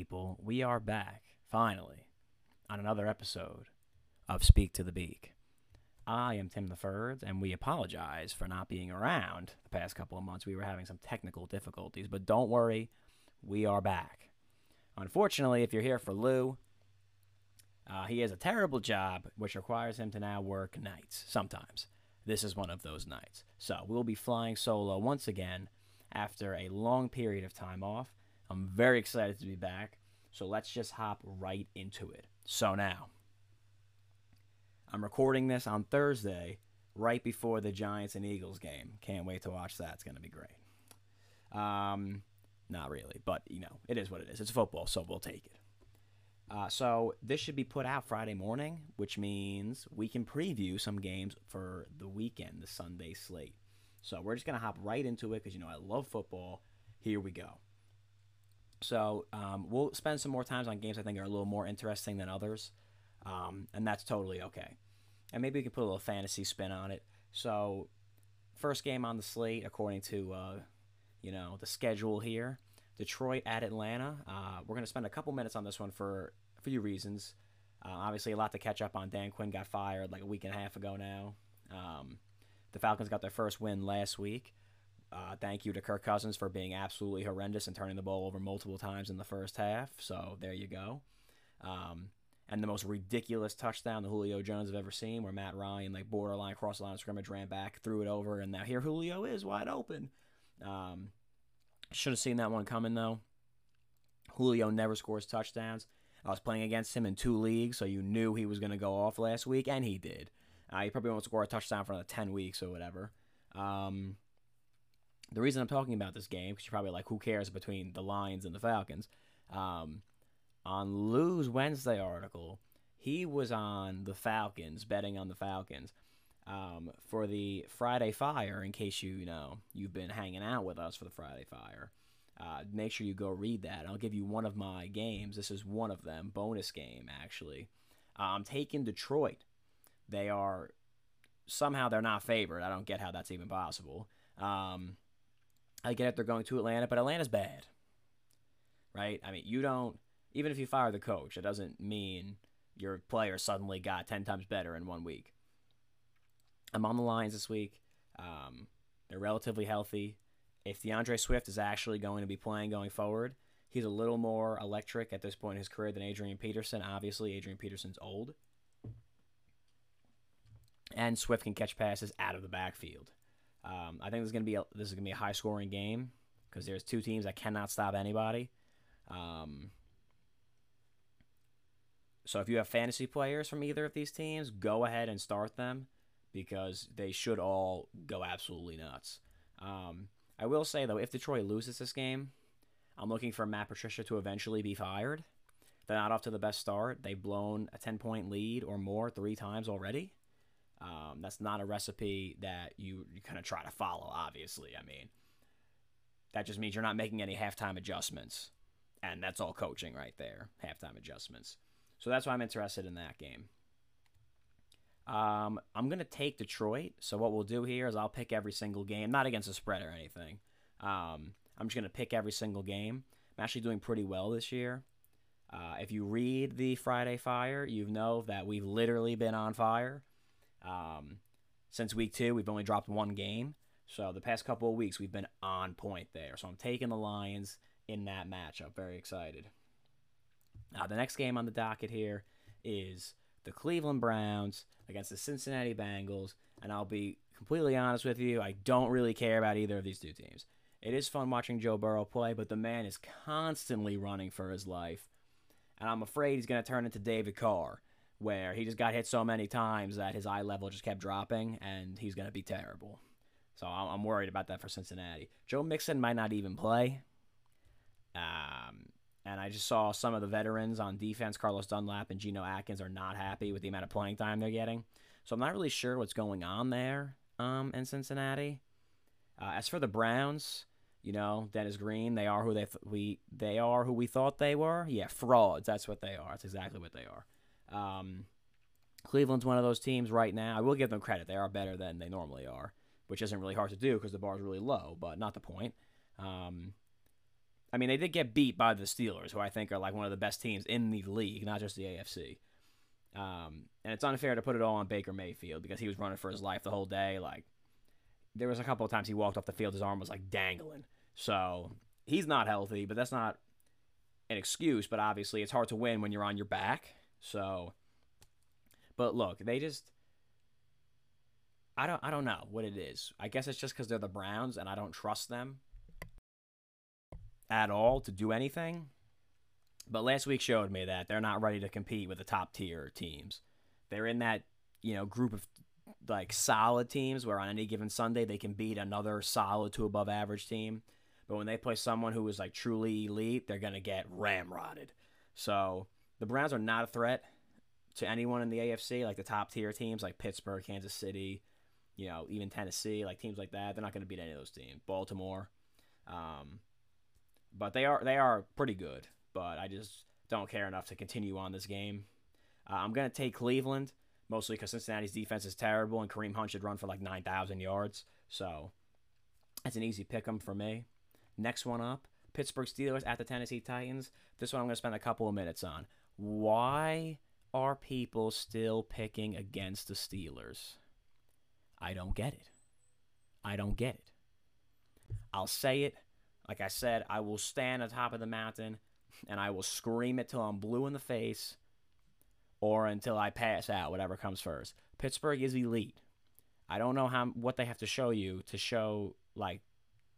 people. We are back, finally, on another episode of Speak to the Beak. I am Tim the Third, and we apologize for not being around the past couple of months. We were having some technical difficulties, but don't worry, we are back. Unfortunately, if you're here for Lou, uh, he has a terrible job, which requires him to now work nights sometimes. This is one of those nights. So we'll be flying solo once again after a long period of time off. I'm very excited to be back. So let's just hop right into it. So now, I'm recording this on Thursday, right before the Giants and Eagles game. Can't wait to watch that. It's going to be great. Um, not really, but you know, it is what it is. It's football, so we'll take it. Uh, so this should be put out Friday morning, which means we can preview some games for the weekend, the Sunday slate. So we're just gonna hop right into it because you know I love football. Here we go. So um, we'll spend some more times on games I think are a little more interesting than others, um, and that's totally okay. And maybe we can put a little fantasy spin on it. So first game on the slate, according to uh, you know the schedule here, Detroit at Atlanta. Uh, we're gonna spend a couple minutes on this one for a few reasons. Uh, obviously, a lot to catch up on. Dan Quinn got fired like a week and a half ago now. Um, the Falcons got their first win last week. Uh, thank you to Kirk Cousins for being absolutely horrendous and turning the ball over multiple times in the first half. So there you go. Um, and the most ridiculous touchdown that Julio Jones have ever seen, where Matt Ryan like borderline cross the line of scrimmage, ran back, threw it over, and now here Julio is wide open. Um, should have seen that one coming though. Julio never scores touchdowns. I was playing against him in two leagues, so you knew he was going to go off last week, and he did. Uh, he probably won't score a touchdown for another 10 weeks or whatever. Um, the reason I'm talking about this game, because you're probably like, who cares between the Lions and the Falcons? Um, on Lou's Wednesday article, he was on the Falcons, betting on the Falcons. Um, for the Friday Fire, in case you, you know you've been hanging out with us for the Friday Fire, uh, make sure you go read that. I'll give you one of my games. This is one of them, bonus game actually. Uh, I'm taking Detroit they are somehow they're not favored. I don't get how that's even possible. Um, I get it; they're going to Atlanta, but Atlanta's bad, right? I mean, you don't even if you fire the coach, it doesn't mean your player suddenly got ten times better in one week. I'm on the Lions this week. Um, they're relatively healthy. If DeAndre Swift is actually going to be playing going forward, he's a little more electric at this point in his career than Adrian Peterson. Obviously, Adrian Peterson's old and Swift can catch passes out of the backfield. Um, I think this is gonna be a, this is gonna be a high scoring game because there's two teams that cannot stop anybody. Um, so if you have fantasy players from either of these teams, go ahead and start them because they should all go absolutely nuts. Um, I will say though, if Detroit loses this game, I'm looking for Matt Patricia to eventually be fired. They're not off to the best start. They've blown a 10 point lead or more three times already. Um, that's not a recipe that you, you kind of try to follow, obviously. I mean, that just means you're not making any halftime adjustments. And that's all coaching right there halftime adjustments. So that's why I'm interested in that game. Um, I'm going to take Detroit. So what we'll do here is I'll pick every single game, not against a spread or anything. Um, I'm just going to pick every single game. I'm actually doing pretty well this year. Uh, if you read the Friday Fire, you know that we've literally been on fire. Um, since week two, we've only dropped one game. So the past couple of weeks, we've been on point there. So I'm taking the Lions in that matchup. Very excited. Now, the next game on the docket here is the Cleveland Browns against the Cincinnati Bengals. And I'll be completely honest with you, I don't really care about either of these two teams. It is fun watching Joe Burrow play, but the man is constantly running for his life. And I'm afraid he's going to turn into David Carr where he just got hit so many times that his eye level just kept dropping, and he's going to be terrible. So I'm worried about that for Cincinnati. Joe Mixon might not even play. Um, and I just saw some of the veterans on defense, Carlos Dunlap and Geno Atkins, are not happy with the amount of playing time they're getting. So I'm not really sure what's going on there um, in Cincinnati. Uh, as for the Browns, you know, Dennis Green, they are who they th- we they are who we thought they were. Yeah, frauds. That's what they are. That's exactly what they are. Um, Cleveland's one of those teams right now. I will give them credit; they are better than they normally are, which isn't really hard to do because the bar is really low. But not the point. Um, I mean, they did get beat by the Steelers, who I think are like one of the best teams in the league, not just the AFC. Um, and it's unfair to put it all on Baker Mayfield because he was running for his life the whole day. Like, there was a couple of times he walked off the field, his arm was like dangling. So he's not healthy, but that's not an excuse. But obviously, it's hard to win when you're on your back. So, but look, they just. I don't, I don't know what it is. I guess it's just because they're the Browns and I don't trust them at all to do anything. But last week showed me that they're not ready to compete with the top tier teams. They're in that, you know, group of like solid teams where on any given Sunday they can beat another solid to above average team. But when they play someone who is like truly elite, they're going to get ramrodded. So the Browns are not a threat to anyone in the AFC, like the top tier teams like Pittsburgh, Kansas City, you know, even Tennessee, like teams like that. They're not going to beat any of those teams. Baltimore. Um, but they are they are pretty good. But I just don't care enough to continue on this game. Uh, I'm gonna take Cleveland mostly because Cincinnati's defense is terrible and Kareem Hunt should run for like 9,000 yards. So that's an easy pick 'em for me. Next one up, Pittsburgh Steelers at the Tennessee Titans. This one I'm gonna spend a couple of minutes on. Why are people still picking against the Steelers? I don't get it. I don't get it. I'll say it like I said, I will stand on top of the mountain and I will scream it till I'm blue in the face or until I pass out, whatever comes first. Pittsburgh is elite. I don't know how what they have to show you to show like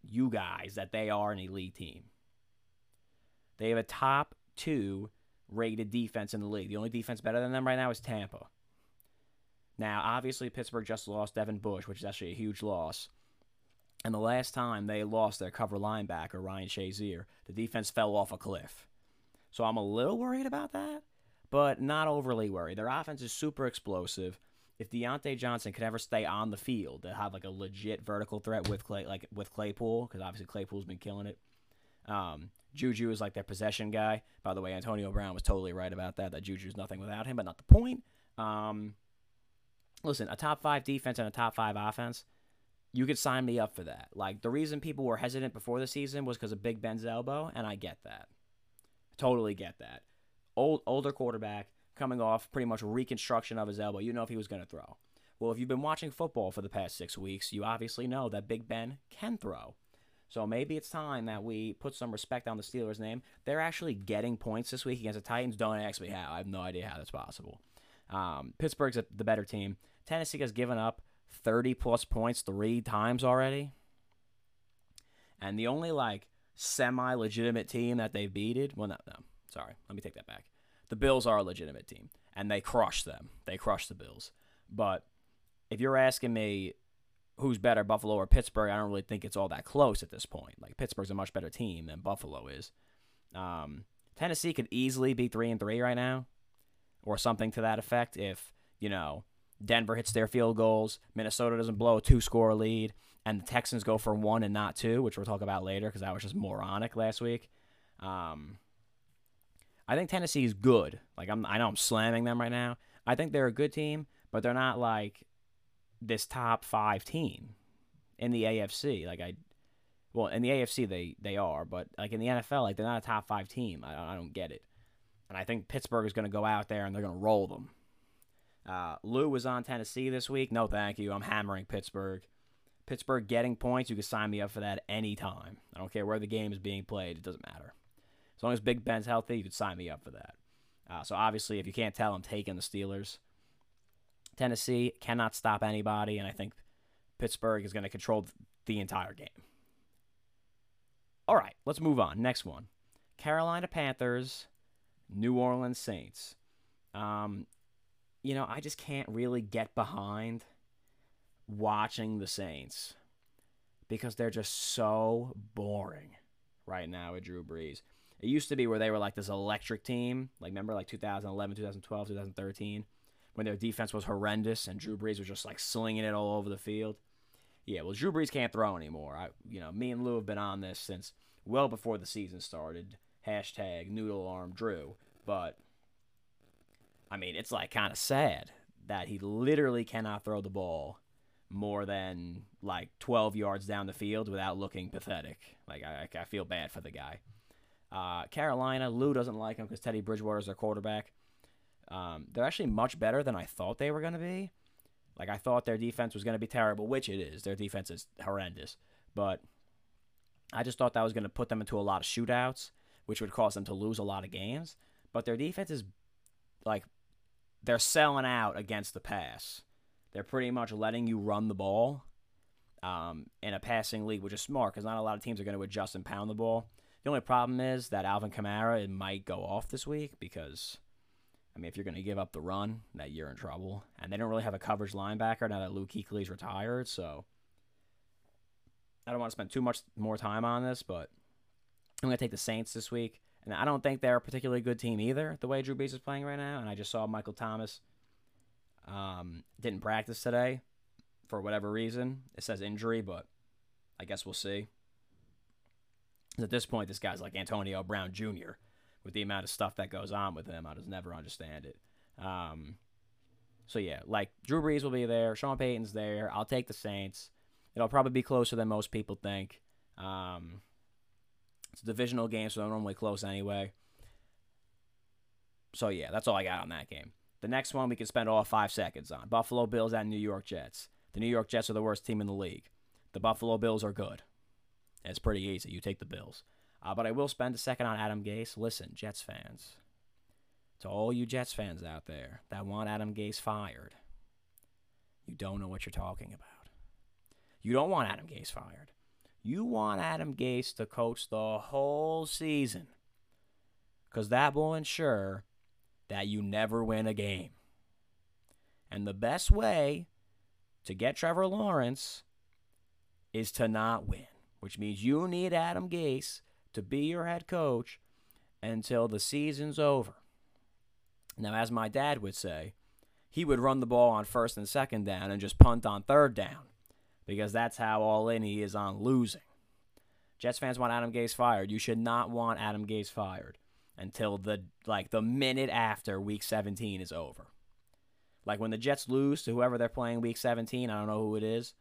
you guys that they are an elite team. They have a top 2 rated defense in the league. The only defense better than them right now is Tampa. Now, obviously Pittsburgh just lost Devin Bush, which is actually a huge loss. And the last time they lost their cover linebacker, Ryan Shazier, the defense fell off a cliff. So I'm a little worried about that, but not overly worried. Their offense is super explosive. If Diontae Johnson could ever stay on the field, to have like a legit vertical threat with Clay, like with Claypool, because obviously Claypool's been killing it. Um, Juju is like their possession guy. By the way, Antonio Brown was totally right about that. That Juju's nothing without him, but not the point. Um, listen, a top five defense and a top five offense you could sign me up for that. Like the reason people were hesitant before the season was because of Big Ben's elbow, and I get that. Totally get that. Old older quarterback coming off pretty much reconstruction of his elbow. You know if he was going to throw. Well, if you've been watching football for the past six weeks, you obviously know that Big Ben can throw. So maybe it's time that we put some respect on the Steelers' name. They're actually getting points this week against the Titans. Don't ask me how. I have no idea how that's possible. Um, Pittsburgh's the better team. Tennessee has given up 30 plus points three times already. And the only like semi legitimate team that they've beated, well, no, no, sorry, let me take that back. The Bills are a legitimate team, and they crushed them. They crushed the Bills. But if you're asking me who's better, Buffalo or Pittsburgh, I don't really think it's all that close at this point. Like Pittsburgh's a much better team than Buffalo is. Um, Tennessee could easily be three and three right now, or something to that effect. If you know Denver hits their field goals, Minnesota doesn't blow a two score lead, and the Texans go for one and not two, which we'll talk about later because that was just moronic last week. Um, I think Tennessee is good. Like I'm, I know I'm slamming them right now. I think they're a good team, but they're not like this top five team in the AFC. Like I, well, in the AFC they they are, but like in the NFL, like they're not a top five team. I, I don't get it. And I think Pittsburgh is going to go out there and they're going to roll them. Uh, Lou was on Tennessee this week. No, thank you. I'm hammering Pittsburgh. Pittsburgh getting points. You can sign me up for that anytime. I don't care where the game is being played. It doesn't matter. As long as Big Ben's healthy, you can sign me up for that. Uh, so obviously, if you can't tell, I'm taking the Steelers. Tennessee cannot stop anybody, and I think Pittsburgh is going to control the entire game. All right, let's move on. Next one Carolina Panthers, New Orleans Saints. Um, you know, I just can't really get behind watching the Saints because they're just so boring right now with Drew Brees. It used to be where they were like this electric team. Like, remember, like 2011, 2012, 2013, when their defense was horrendous and Drew Brees was just like slinging it all over the field. Yeah, well, Drew Brees can't throw anymore. I, you know, me and Lou have been on this since well before the season started. Hashtag noodle arm Drew. But I mean, it's like kind of sad that he literally cannot throw the ball more than like 12 yards down the field without looking pathetic. Like I, I feel bad for the guy. Uh, Carolina, Lou doesn't like him because Teddy Bridgewater is their quarterback. Um, they're actually much better than I thought they were going to be. Like I thought their defense was going to be terrible, which it is. Their defense is horrendous, but I just thought that was going to put them into a lot of shootouts, which would cause them to lose a lot of games. But their defense is like they're selling out against the pass. They're pretty much letting you run the ball um, in a passing league, which is smart because not a lot of teams are going to adjust and pound the ball. The only problem is that Alvin Kamara it might go off this week because, I mean, if you're going to give up the run, that you're in trouble. And they don't really have a coverage linebacker now that Luke Kuechly's retired, so I don't want to spend too much more time on this, but I'm going to take the Saints this week. And I don't think they're a particularly good team either, the way Drew Brees is playing right now. And I just saw Michael Thomas um, didn't practice today for whatever reason. It says injury, but I guess we'll see. At this point, this guy's like Antonio Brown Jr. with the amount of stuff that goes on with him. I just never understand it. Um, so yeah, like Drew Brees will be there. Sean Payton's there. I'll take the Saints. It'll probably be closer than most people think. Um, it's a divisional game, so they're normally close anyway. So yeah, that's all I got on that game. The next one we can spend all five seconds on. Buffalo Bills at New York Jets. The New York Jets are the worst team in the league. The Buffalo Bills are good. It's pretty easy. You take the Bills. Uh, but I will spend a second on Adam Gase. Listen, Jets fans. To all you Jets fans out there that want Adam Gase fired, you don't know what you're talking about. You don't want Adam Gase fired. You want Adam Gase to coach the whole season because that will ensure that you never win a game. And the best way to get Trevor Lawrence is to not win, which means you need Adam Gase to be your head coach until the season's over. Now, as my dad would say, he would run the ball on first and second down and just punt on third down because that's how all in he is on losing. Jets fans want Adam Gase fired. You should not want Adam Gase fired until the like the minute after week 17 is over. Like when the Jets lose to whoever they're playing week 17, I don't know who it is.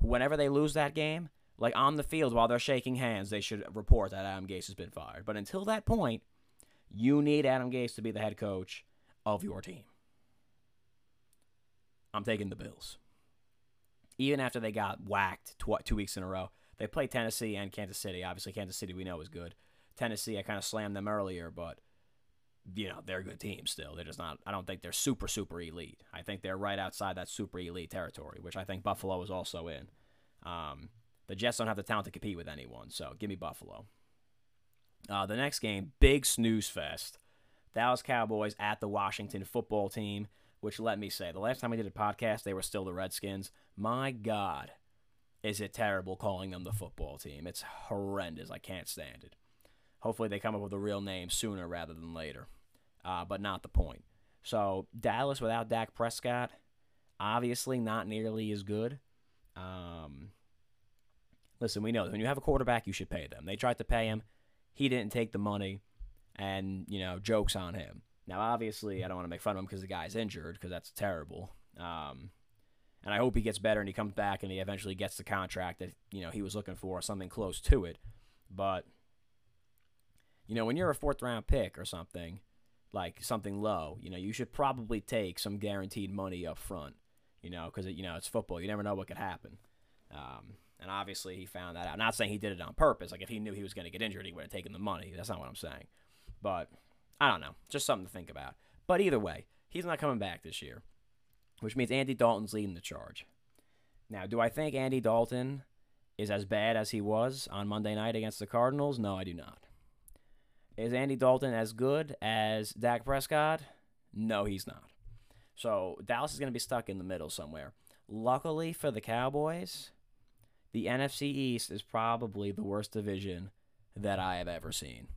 Whenever they lose that game, like on the field while they're shaking hands, they should report that Adam Gase has been fired. But until that point, you need Adam Gase to be the head coach of your team. I'm taking the Bills. Even after they got whacked tw- two weeks in a row, they played Tennessee and Kansas City. Obviously, Kansas City we know is good. Tennessee, I kind of slammed them earlier, but you know they're a good team still. They're just not. I don't think they're super super elite. I think they're right outside that super elite territory, which I think Buffalo is also in. Um, the Jets don't have the talent to compete with anyone, so give me Buffalo. Uh, the next game, big snooze fest. Dallas Cowboys at the Washington football team, which let me say, the last time I did a podcast, they were still the Redskins. My God, is it terrible calling them the football team? It's horrendous. I can't stand it. Hopefully, they come up with a real name sooner rather than later, uh, but not the point. So, Dallas without Dak Prescott, obviously not nearly as good. Um, listen, we know when you have a quarterback, you should pay them. They tried to pay him, he didn't take the money, and you know, jokes on him. Now, obviously, I don't want to make fun of him because the guy's injured, because that's terrible. Um, and I hope he gets better and he comes back and he eventually gets the contract that you know he was looking for, or something close to it. But you know, when you're a fourth round pick or something, like something low, you know, you should probably take some guaranteed money up front, you know, because, you know, it's football. You never know what could happen. Um, and obviously he found that out. Not saying he did it on purpose. Like if he knew he was going to get injured, he would have taken the money. That's not what I'm saying. But I don't know. Just something to think about. But either way, he's not coming back this year, which means Andy Dalton's leading the charge. Now, do I think Andy Dalton is as bad as he was on Monday night against the Cardinals? No, I do not. Is Andy Dalton as good as Dak Prescott? No, he's not. So Dallas is going to be stuck in the middle somewhere. Luckily for the Cowboys, the NFC East is probably the worst division that I have ever seen.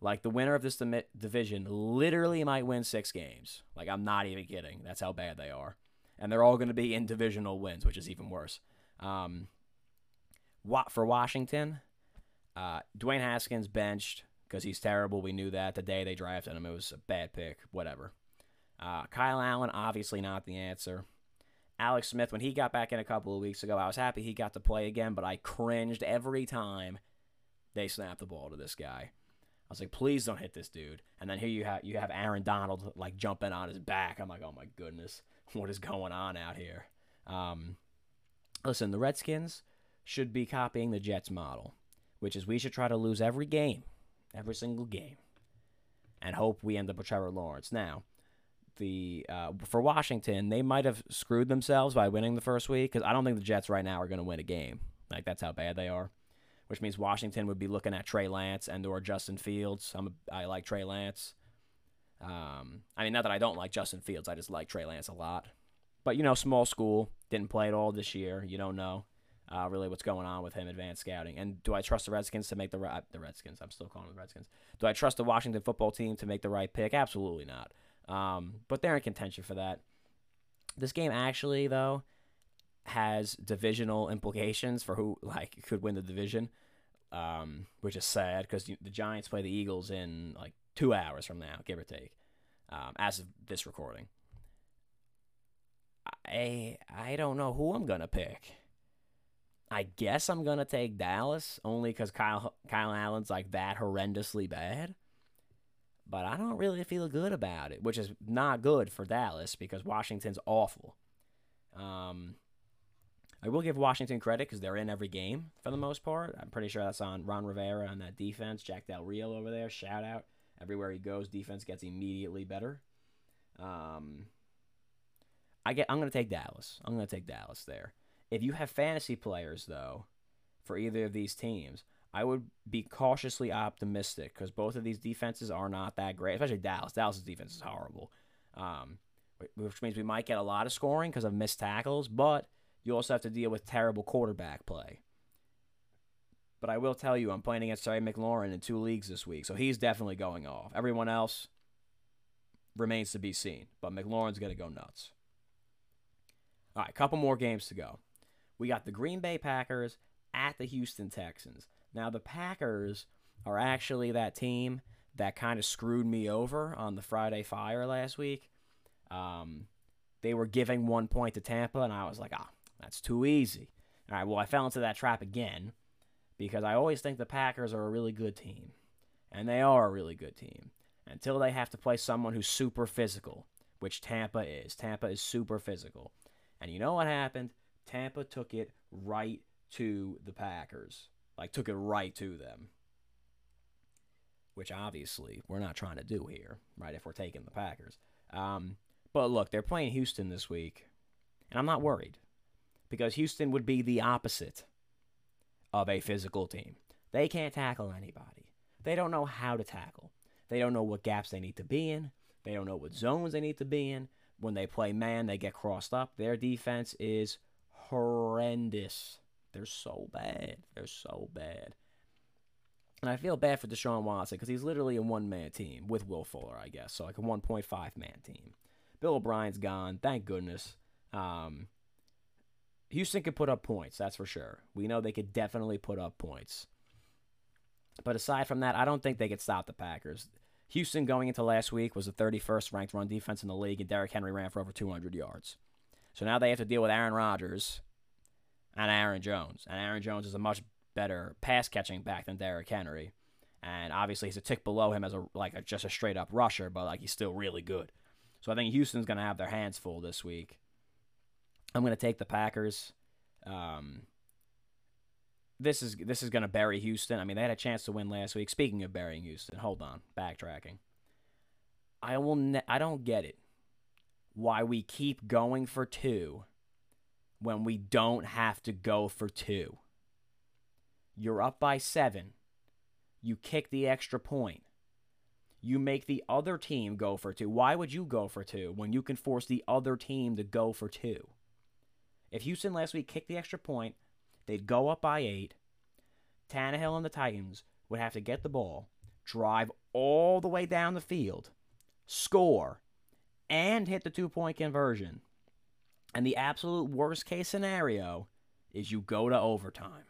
Like the winner of this division literally might win six games. Like I'm not even kidding. That's how bad they are, and they're all going to be in divisional wins, which is even worse. Um, for Washington, uh, Dwayne Haskins benched because he's terrible. We knew that the day they drafted him. It was a bad pick, whatever. Uh, Kyle Allen, obviously not the answer. Alex Smith, when he got back in a couple of weeks ago, I was happy he got to play again, but I cringed every time they snapped the ball to this guy. I was like, please don't hit this dude. And then here you have you have Aaron Donald like jumping on his back. I'm like, oh my goodness, what is going on out here? Um, listen, the Redskins should be copying the Jets model, which is we should try to lose every game, every single game, and hope we end up with Trevor Lawrence. Now, the uh, for Washington, they might have screwed themselves by winning the first week because I don't think the Jets right now are going to win a game. Like that's how bad they are. Which means Washington would be looking at Trey Lance and or Justin Fields. I'm a, I like Trey Lance. Um, I mean, not that I don't like Justin Fields, I just like Trey Lance a lot. But you know, small school, didn't play at all this year. You don't know uh, really what's going on with him, advanced scouting. And do I trust the Redskins to make the right the Redskins? I'm still calling them the Redskins. Do I trust the Washington football team to make the right pick? Absolutely not. Um, but they're in contention for that. This game actually, though, has divisional implications for who like could win the division, um, which is sad because the Giants play the Eagles in like two hours from now, give or take, um, as of this recording. I I don't know who I'm gonna pick. I guess I'm gonna take Dallas only because Kyle Kyle Allen's like that horrendously bad. But I don't really feel good about it, which is not good for Dallas because Washington's awful. Um, I will give Washington credit because they're in every game for the most part. I'm pretty sure that's on Ron Rivera on that defense. Jack Del Rio over there, shout out. Everywhere he goes, defense gets immediately better. Um, I get. I'm gonna take Dallas. I'm gonna take Dallas there. If you have fantasy players though, for either of these teams, I would be cautiously optimistic because both of these defenses are not that great. Especially Dallas. Dallas's defense is horrible, um, which means we might get a lot of scoring because of missed tackles, but you also have to deal with terrible quarterback play. But I will tell you, I'm playing against Terry McLaurin in two leagues this week, so he's definitely going off. Everyone else remains to be seen, but McLaurin's going to go nuts. All right, couple more games to go. We got the Green Bay Packers at the Houston Texans. Now, the Packers are actually that team that kind of screwed me over on the Friday Fire last week. Um, they were giving one point to Tampa, and I was like, ah, that's too easy. All right, well, I fell into that trap again because I always think the Packers are a really good team. And they are a really good team until they have to play someone who's super physical, which Tampa is. Tampa is super physical. And you know what happened? Tampa took it right to the Packers. Like, took it right to them. Which obviously we're not trying to do here, right? If we're taking the Packers. Um, but look, they're playing Houston this week. And I'm not worried because Houston would be the opposite of a physical team. They can't tackle anybody. They don't know how to tackle. They don't know what gaps they need to be in. They don't know what zones they need to be in. When they play man, they get crossed up. Their defense is horrendous. They're so bad. They're so bad. And I feel bad for Deshaun Watson because he's literally a one man team with Will Fuller, I guess. So, like a 1.5 man team. Bill O'Brien's gone. Thank goodness. Um, Houston could put up points, that's for sure. We know they could definitely put up points. But aside from that, I don't think they could stop the Packers. Houston going into last week was the 31st ranked run defense in the league, and Derrick Henry ran for over 200 yards. So now they have to deal with Aaron Rodgers and Aaron Jones. And Aaron Jones is a much better pass catching back than Derrick Henry. And obviously he's a tick below him as a like a, just a straight up rusher, but like he's still really good. So I think Houston's gonna have their hands full this week. I'm gonna take the Packers. Um, this is this is gonna bury Houston. I mean, they had a chance to win last week. Speaking of burying Houston, hold on, backtracking. I will. Ne- I don't get it. Why we keep going for two when we don't have to go for two. You're up by seven. You kick the extra point. You make the other team go for two. Why would you go for two when you can force the other team to go for two? If Houston last week kicked the extra point, they'd go up by eight. Tannehill and the Titans would have to get the ball, drive all the way down the field, score, and hit the two point conversion. And the absolute worst case scenario is you go to overtime.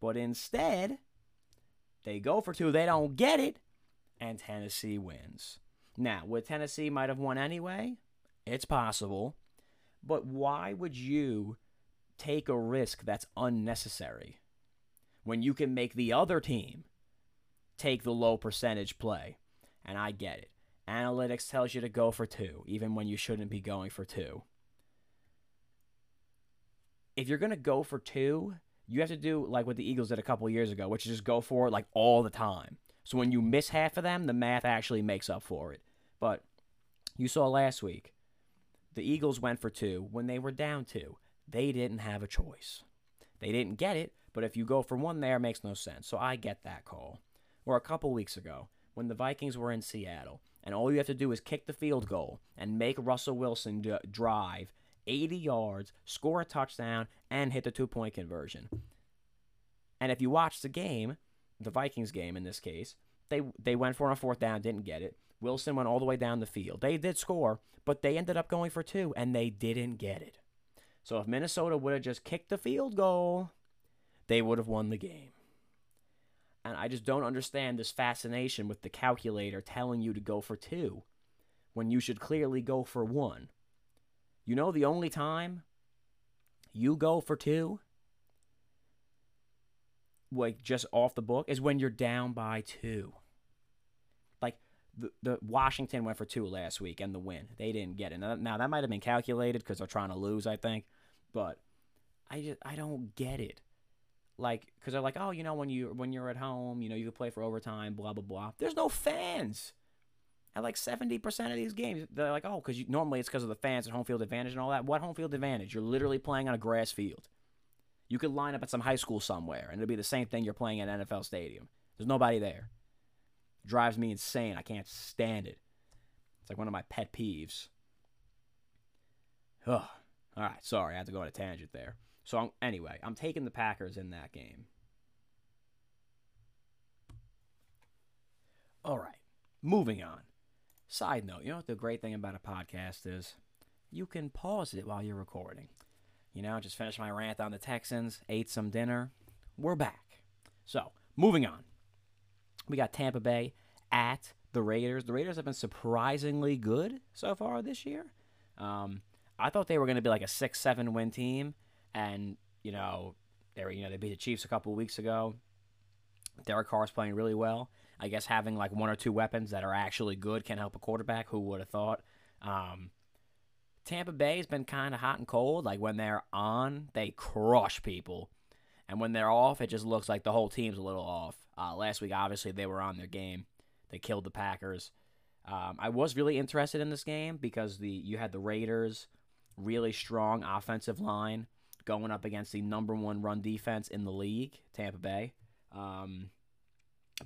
But instead, they go for two, they don't get it, and Tennessee wins. Now, would Tennessee might have won anyway? It's possible. But why would you take a risk that's unnecessary when you can make the other team take the low percentage play. And I get it. Analytics tells you to go for two, even when you shouldn't be going for two. If you're going to go for two, you have to do like what the Eagles did a couple years ago, which is just go for it like all the time. So when you miss half of them, the math actually makes up for it. But you saw last week, the Eagles went for two when they were down two. They didn't have a choice. They didn't get it, but if you go for one there, makes no sense. So I get that call. Or a couple weeks ago, when the Vikings were in Seattle, and all you have to do is kick the field goal and make Russell Wilson d- drive 80 yards, score a touchdown, and hit the two point conversion. And if you watch the game, the Vikings game in this case, they they went for a fourth down, didn't get it. Wilson went all the way down the field. They did score, but they ended up going for two, and they didn't get it. So if Minnesota would have just kicked the field goal, they would have won the game. And I just don't understand this fascination with the calculator telling you to go for two when you should clearly go for one. You know, the only time you go for two, like just off the book, is when you're down by two. Like the, the Washington went for two last week and the win. They didn't get it. Now, now that might have been calculated because they're trying to lose, I think. But I just I don't get it. Like, because they're like, oh, you know, when you when you're at home, you know, you can play for overtime, blah blah blah. There's no fans at like 70% of these games. They're like, oh, because normally it's because of the fans and home field advantage and all that. What home field advantage? You're literally playing on a grass field. You could line up at some high school somewhere, and it'll be the same thing you're playing at an NFL stadium. There's nobody there. Drives me insane. I can't stand it. It's like one of my pet peeves. Ugh. All right, sorry, I had to go on a tangent there. So I'm, anyway, I'm taking the Packers in that game. All right, moving on. Side note, you know what the great thing about a podcast is? You can pause it while you're recording. You know, just finished my rant on the Texans, ate some dinner. We're back. So, moving on. We got Tampa Bay at the Raiders. The Raiders have been surprisingly good so far this year. Um, I thought they were going to be like a six, seven win team, and you know they were you know they beat the Chiefs a couple of weeks ago. Derek Carr's playing really well. I guess having like one or two weapons that are actually good can help a quarterback. Who would have thought? Um, Tampa Bay has been kind of hot and cold. Like when they're on, they crush people, and when they're off, it just looks like the whole team's a little off. Uh, last week, obviously, they were on their game. They killed the Packers. Um, I was really interested in this game because the you had the Raiders, really strong offensive line going up against the number one run defense in the league, Tampa Bay. Um,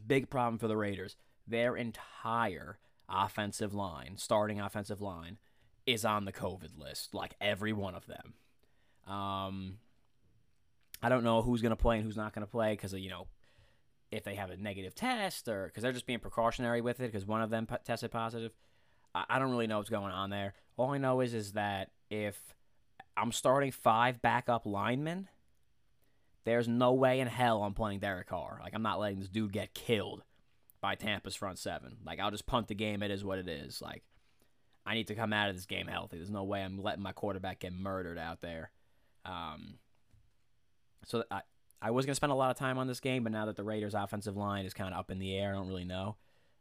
big problem for the Raiders. Their entire offensive line, starting offensive line, is on the COVID list, like every one of them. Um, I don't know who's going to play and who's not going to play because you know if they have a negative test or because they're just being precautionary with it because one of them tested positive. I, I don't really know what's going on there. All I know is is that if I'm starting five backup linemen, there's no way in hell I'm playing Derek Carr. Like I'm not letting this dude get killed by Tampa's front seven. Like I'll just punt the game. It is what it is. Like I need to come out of this game healthy. There's no way I'm letting my quarterback get murdered out there. Um, so I I was gonna spend a lot of time on this game, but now that the Raiders' offensive line is kind of up in the air, I don't really know.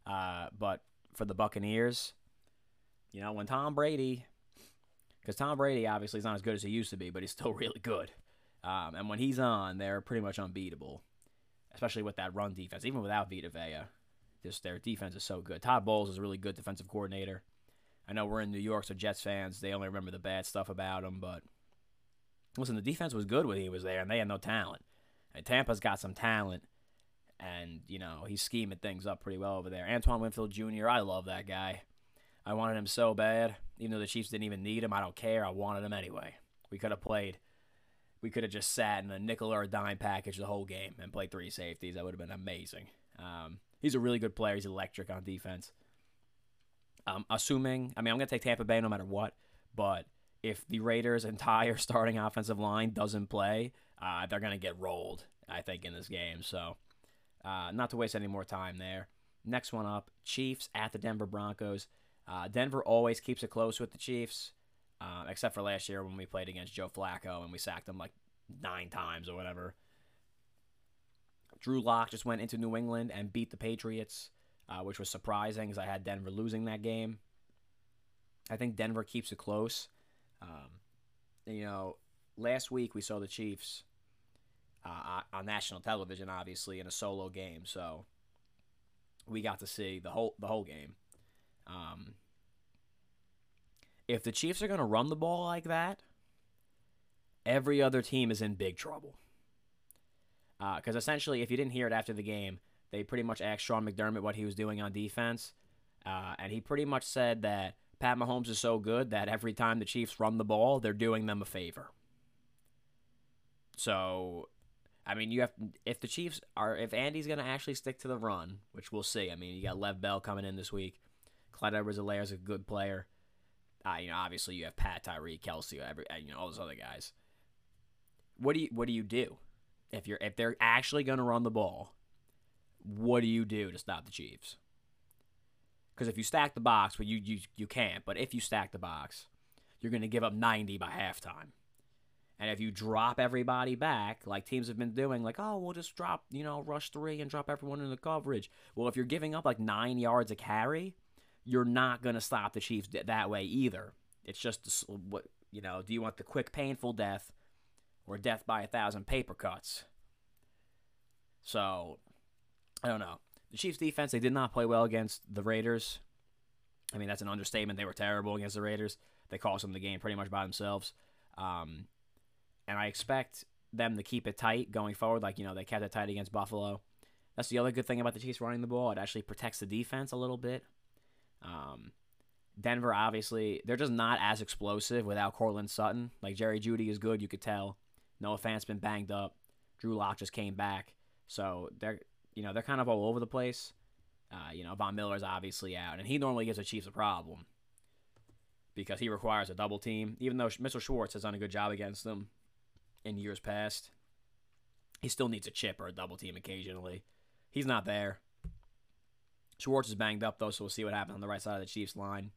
Uh, but for the Buccaneers, you know, when Tom Brady, because Tom Brady obviously is not as good as he used to be, but he's still really good. Um, and when he's on, they're pretty much unbeatable, especially with that run defense. Even without Vita Vea, just their defense is so good. Todd Bowles is a really good defensive coordinator. I know we're in New York, so Jets fans they only remember the bad stuff about him. But listen, the defense was good when he was there, and they had no talent. And Tampa's got some talent, and you know he's scheming things up pretty well over there. Antoine Winfield Jr. I love that guy. I wanted him so bad, even though the Chiefs didn't even need him. I don't care. I wanted him anyway. We could have played. We could have just sat in a nickel or a dime package the whole game and played three safeties. That would have been amazing. Um, he's a really good player. He's electric on defense. Um, assuming, I mean, I'm going to take Tampa Bay no matter what, but if the Raiders' entire starting offensive line doesn't play, uh, they're going to get rolled, I think, in this game. So, uh, not to waste any more time there. Next one up Chiefs at the Denver Broncos. Uh, Denver always keeps it close with the Chiefs, uh, except for last year when we played against Joe Flacco and we sacked him like nine times or whatever. Drew Lock just went into New England and beat the Patriots, uh, which was surprising because I had Denver losing that game. I think Denver keeps it close. Um, you know, last week we saw the Chiefs uh, on national television, obviously in a solo game, so we got to see the whole the whole game. Um, if the Chiefs are going to run the ball like that, every other team is in big trouble. Because uh, essentially, if you didn't hear it after the game, they pretty much asked Sean McDermott what he was doing on defense, uh, and he pretty much said that Pat Mahomes is so good that every time the Chiefs run the ball, they're doing them a favor. So, I mean, you have if the Chiefs are if Andy's going to actually stick to the run, which we'll see. I mean, you got Lev Bell coming in this week. Clyde Edwards-Helaire is a good player. Uh, you know, obviously you have Pat, Tyreek, Kelce, every you know all those other guys. What do you what do you do if you're if they're actually going to run the ball? What do you do to stop the Chiefs? Because if you stack the box, well, you you you can't. But if you stack the box, you're going to give up 90 by halftime. And if you drop everybody back, like teams have been doing, like, oh, we'll just drop, you know, rush three and drop everyone in the coverage. Well, if you're giving up like nine yards a carry, you're not going to stop the Chiefs that way either. It's just what you know. Do you want the quick, painful death, or death by a thousand paper cuts? So, I don't know. The Chiefs' defense they did not play well against the Raiders. I mean, that's an understatement. They were terrible against the Raiders. They cost them the game pretty much by themselves. Um, and I expect them to keep it tight going forward. Like you know, they kept it tight against Buffalo. That's the other good thing about the Chiefs running the ball. It actually protects the defense a little bit. Um, Denver, obviously, they're just not as explosive without Courtland Sutton. Like Jerry Jeudy is good, you could tell. Noah Fant's been banged up. Drew Lock just came back, so they're you know they're kind of all over the place. Uh, you know, Von Miller's obviously out, and he normally gives the Chiefs a problem because he requires a double team. Even though Mitchell Schwartz has done a good job against them in years past, he still needs a chip or a double team occasionally. He's not there. Schwartz is banged up though, so we'll see what happens on the right side of the Chiefs line.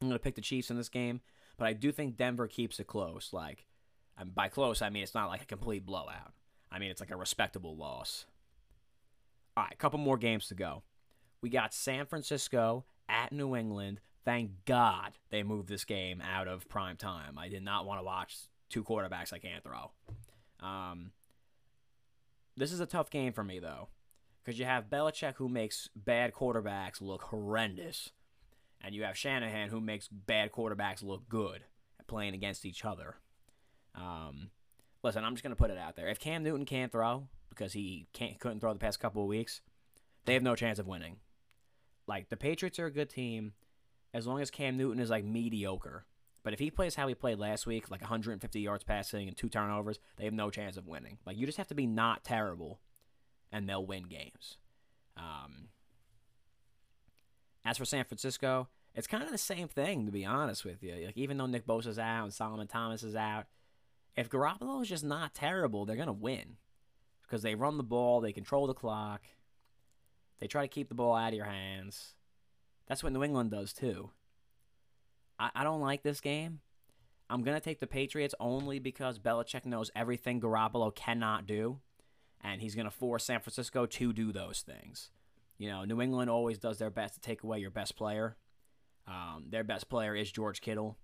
I'm gonna pick the Chiefs in this game, but I do think Denver keeps it close. Like, and by close, I mean it's not like a complete blowout. I mean it's like a respectable loss. All right, a couple more games to go. We got San Francisco at New England. Thank God they moved this game out of prime time. I did not want to watch two quarterbacks I can't throw. Um, this is a tough game for me though because you have Belichick who makes bad quarterbacks look horrendous, and you have Shanahan who makes bad quarterbacks look good playing against each other. Um, listen, I'm just gonna put it out there. If Cam Newton can't throw because he can't couldn't throw the past couple of weeks, they have no chance of winning. Like the Patriots are a good team as long as Cam Newton is like mediocre. But if he plays how he played last week, like 150 yards passing and two turnovers, they have no chance of winning. Like you just have to be not terrible and they'll win games. Um, as for San Francisco, it's kind of the same thing, to be honest with you. Like even though Nick Bosa's out and Solomon Thomas is out, if Garoppolo is just not terrible, they're gonna win because they run the ball, they control the clock, they try to keep the ball out of your hands. That's what New England does too. I, I don't like this game. I'm gonna take the Patriots only because Belichick knows everything Garoppolo cannot do and he's going to force San Francisco to do those things. You know, New England always does their best to take away your best player. Um, their best player is George Kittle.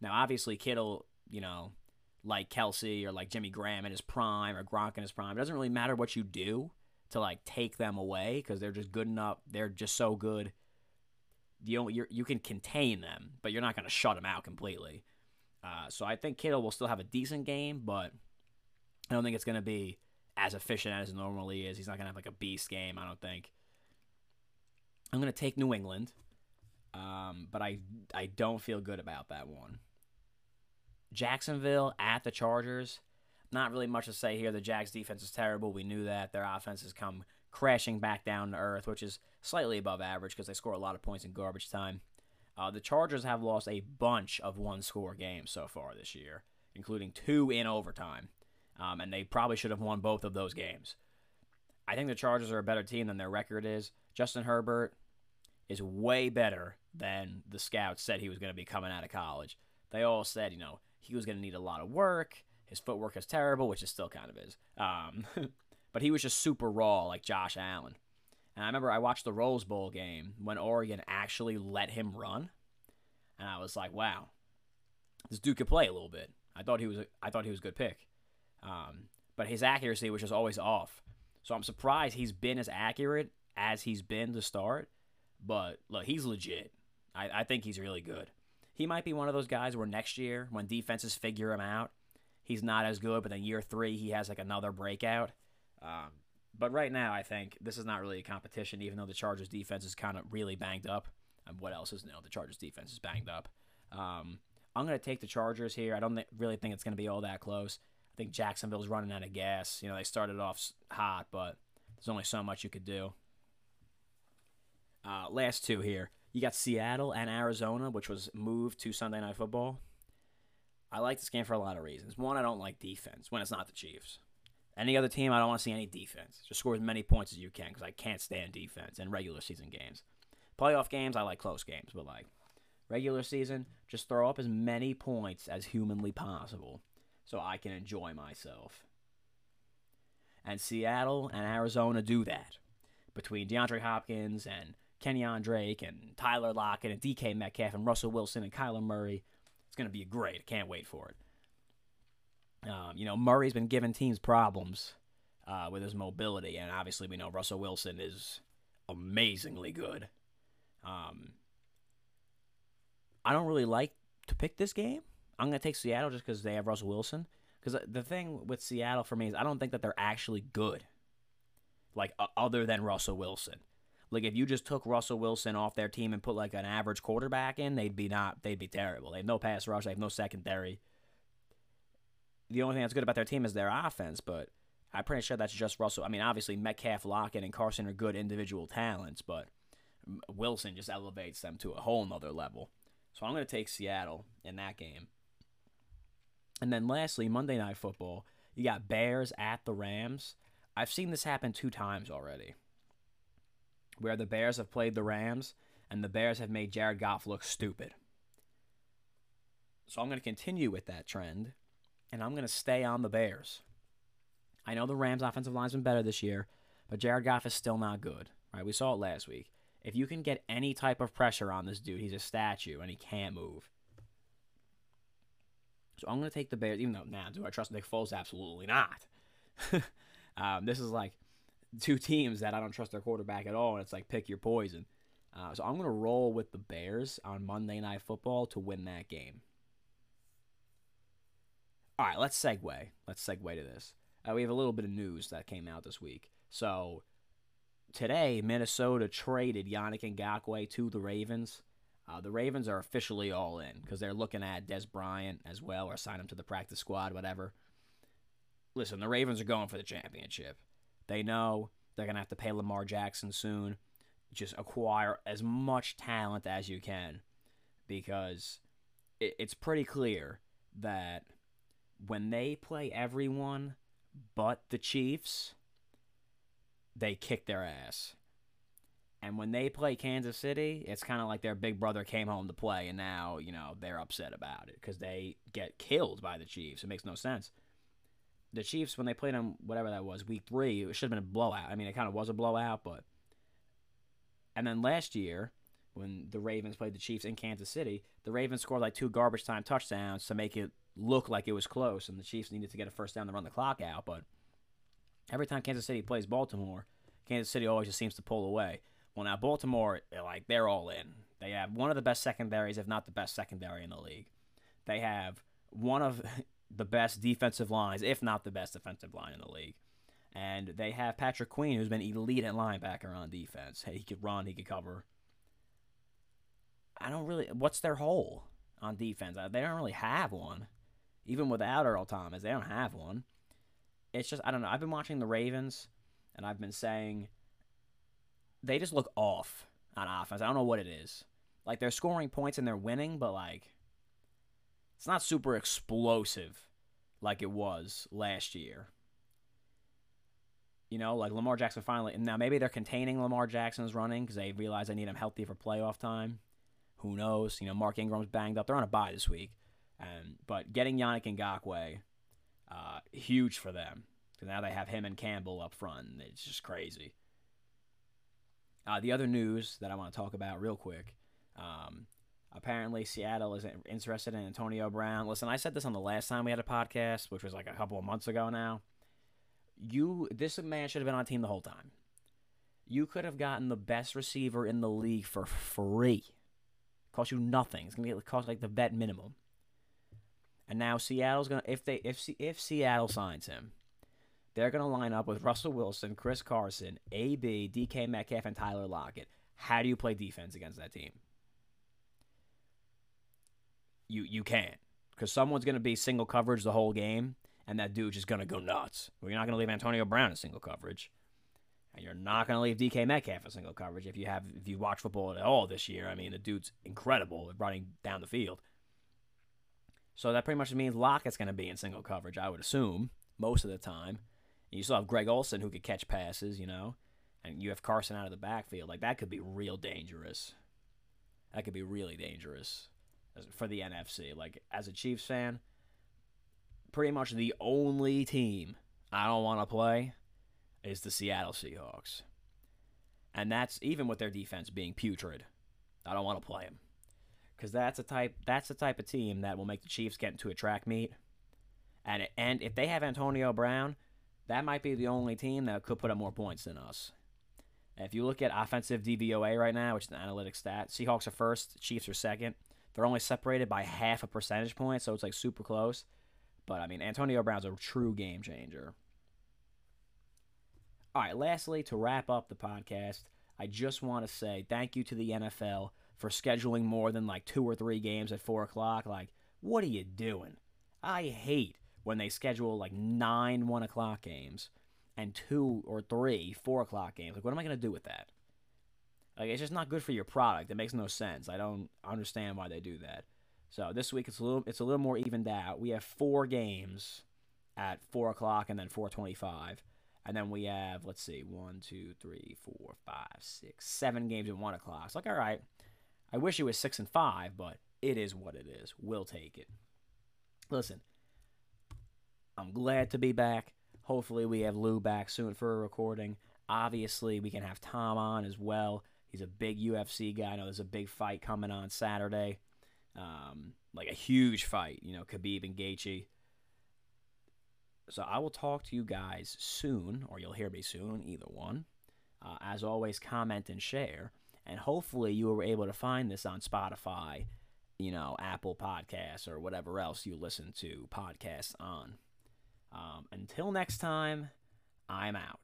Now, obviously, Kittle, you know, like Kelce or like Jimmy Graham in his prime or Gronk in his prime, it doesn't really matter what you do to like take them away because they're just good enough. They're just so good. You you you can contain them, but you're not going to shut them out completely. Uh, so I think Kittle will still have a decent game, but I don't think it's going to be as efficient as normally is. He's not gonna have like a beast game, I don't think. I'm gonna take New England, um, but I I don't feel good about that one. Jacksonville at the Chargers. Not really much to say here. The Jags defense is terrible. We knew that. Their offense has come crashing back down to earth, which is slightly above average because they score a lot of points in garbage time. Uh, the Chargers have lost a bunch of one score games so far this year, including two in overtime um, and they probably should have won both of those games. I think the Chargers are a better team than their record is. Justin Herbert is way better than the scouts said he was going to be coming out of college. They all said, you know, he was going to need a lot of work. His footwork is terrible, which is still kind of is. Um, but he was just super raw, like Josh Allen. And I remember I watched the Rose Bowl game when Oregon actually let him run, and I was like, wow, this dude could play a little bit. I thought he was a, I thought he was a good pick, um, but his accuracy was just always off. So I'm surprised he's been as accurate as he's been to start. But look, he's legit. I, I think he's really good. He might be one of those guys where next year, when defenses figure him out, he's not as good, but then year three, he has like another breakout. Um, but right now, I think this is not really a competition, even though the Chargers defense is kind of really banged up. And what else is new? The Chargers defense is banged up. Um, I'm going to take the Chargers here. I don't th- really think it's going to be all that close. I think Jacksonville's running out of gas. You know, they started off hot, but there's only so much you could do. Uh, last two here. You got Seattle and Arizona, which was moved to Sunday Night Football. I like this game for a lot of reasons. One, I don't like defense when it's not the Chiefs. Any other team, I don't want to see any defense. Just score as many points as you can because I can't stand defense in regular season games. Playoff games, I like close games, but like regular season, just throw up as many points as humanly possible so I can enjoy myself. And Seattle and Arizona do that. Between DeAndre Hopkins and Kenyan Drake and Tyler Lockett and DK Metcalf and Russell Wilson and Kyler Murray, it's going to be great. I can't wait for it. Um, you know, Murray's been giving teams problems uh, with his mobility, and obviously we know Russell Wilson is amazingly good. Um, I don't really like to pick this game. I'm going to take Seattle just because they have Russell Wilson. Because the thing with Seattle for me is I don't think that they're actually good, like uh, other than Russell Wilson. Like if you just took Russell Wilson off their team and put like an average quarterback in, they'd be not they'd be terrible. They have no pass rush, they have no secondary. The only thing that's good about their team is their offense, but I'm pretty sure that's just Russell. I mean, obviously Metcalf, Lockett, and Carson are good individual talents, but Wilson just elevates them to a whole nother level. So I'm going to take Seattle in that game. And then lastly, Monday Night Football. You got Bears at the Rams. I've seen this happen two times already. Where the Bears have played the Rams and the Bears have made Jared Goff look stupid. So I'm going to continue with that trend and I'm going to stay on the Bears. I know the Rams offensive line's been better this year, but Jared Goff is still not good. Right? We saw it last week. If you can get any type of pressure on this dude, he's a statue and he can't move. So I'm going to take the Bears, even though now, do I trust Nick Foles? Absolutely not. um, this is like two teams that I don't trust their quarterback at all, and it's like pick your poison. Uh, so I'm going to roll with the Bears on Monday Night Football to win that game. All right, let's segue. Let's segue to this. Uh, we have a little bit of news that came out this week. So today, Minnesota traded Yannick Ngakoue to the Ravens. Uh, the Ravens are officially all in because they're looking at Dez Bryant as well, or sign him to the practice squad, whatever. Listen, the Ravens are going for the championship. They know they're going to have to pay Lamar Jackson soon. Just acquire as much talent as you can because it, it's pretty clear that when they play everyone but the Chiefs, they kick their ass. And when they play Kansas City, it's kind of like their big brother came home to play, and now, you know, they're upset about it because they get killed by the Chiefs. It makes no sense. The Chiefs, when they played them, whatever that was, week three, it should have been a blowout. I mean, it kind of was a blowout, but. And then last year, when the Ravens played the Chiefs in Kansas City, the Ravens scored like two garbage time touchdowns to make it look like it was close, and the Chiefs needed to get a first down to run the clock out. But every time Kansas City plays Baltimore, Kansas City always just seems to pull away. Well, now Baltimore, like they're all in. They have one of the best secondaries, if not the best secondary in the league. They have one of the best defensive lines, if not the best defensive line in the league. And they have Patrick Queen, who's been elite at linebacker on defense. Hey, he could run, he could cover. I don't really. What's their hole on defense? Uh, they don't really have one. Even without Earl Thomas, they don't have one. It's just I don't know. I've been watching the Ravens, and I've been saying they just look off on offense. I don't know what it is. Like they're scoring points and they're winning, but like it's not super explosive like it was last year. You know, like Lamar Jackson finally. Now maybe they're containing Lamar Jackson's running because they realize they need him healthy for playoff time. Who knows? You know, Mark Ingram's banged up. They're on a bye this week, um, but getting Yannick Ngakoue, uh, huge for them. because now they have him and Campbell up front. And it's just crazy. Uh, the other news that I want to talk about real quick. Um, apparently, Seattle is interested in Antonio Brown. Listen, I said this on the last time we had a podcast, which was like a couple of months ago now. You, this man should have been on team the whole time. You could have gotten the best receiver in the league for free. Cost you nothing. It's gonna cost like the vet minimum. And now Seattle's gonna if they if if Seattle signs him, they're gonna line up with Russell Wilson, Chris Carson, AB, DK Metcalf, and Tyler Lockett. How do you play defense against that team? You you can't because someone's gonna be single coverage the whole game, and that dude's just gonna go nuts. Well, you're not gonna leave Antonio Brown in single coverage. And you're not going to leave DK Metcalf in single coverage if you have if you watch football at all this year. I mean, the dude's incredible at running down the field. So that pretty much means Lockett's going to be in single coverage, I would assume, most of the time. You still have Greg Olsen who could catch passes, you know, and you have Carson out of the backfield. Like that could be real dangerous. That could be really dangerous for the NFC. Like as a Chiefs fan, pretty much the only team I don't want to play is the Seattle Seahawks. And that's even with their defense being putrid. I don't want to play them. Cuz that's a type that's the type of team that will make the Chiefs get into a track meet. And and if they have Antonio Brown, that might be the only team that could put up more points than us. If you look at offensive DVOA right now, which is an analytic stat, Seahawks are first, Chiefs are second. They're only separated by half a percentage point, so it's like super close. But I mean, Antonio Brown's a true game changer. All right, lastly, to wrap up the podcast, I just want to say thank you to the NFL for scheduling more than like two or three games at 4 o'clock. Like, what are you doing? I hate when they schedule like nine 1 o'clock games and two or three 4 o'clock games. Like, what am I going to do with that? Like, it's just not good for your product. It makes no sense. I don't understand why they do that. So this week it's a little it's a little more evened out. We have four games at four o'clock and then four twenty-five. And then we have, let's see, one, two, three, four, five, six, seven games at one o'clock. It's like, all right, I wish it was six and five, but it is what it is. We'll take it. Listen, I'm glad to be back. Hopefully, we have Lou back soon for a recording. Obviously, we can have Tom on as well. He's a big UFC guy. I know there's a big fight coming on Saturday, um, like a huge fight. You know, Khabib and Gaethje. So I will talk to you guys soon, or you'll hear me soon, either one. Uh, as always, comment and share. And hopefully, you were able to find this on Spotify, you know, Apple Podcasts, or whatever else you listen to podcasts on. Um, until next time, I'm out.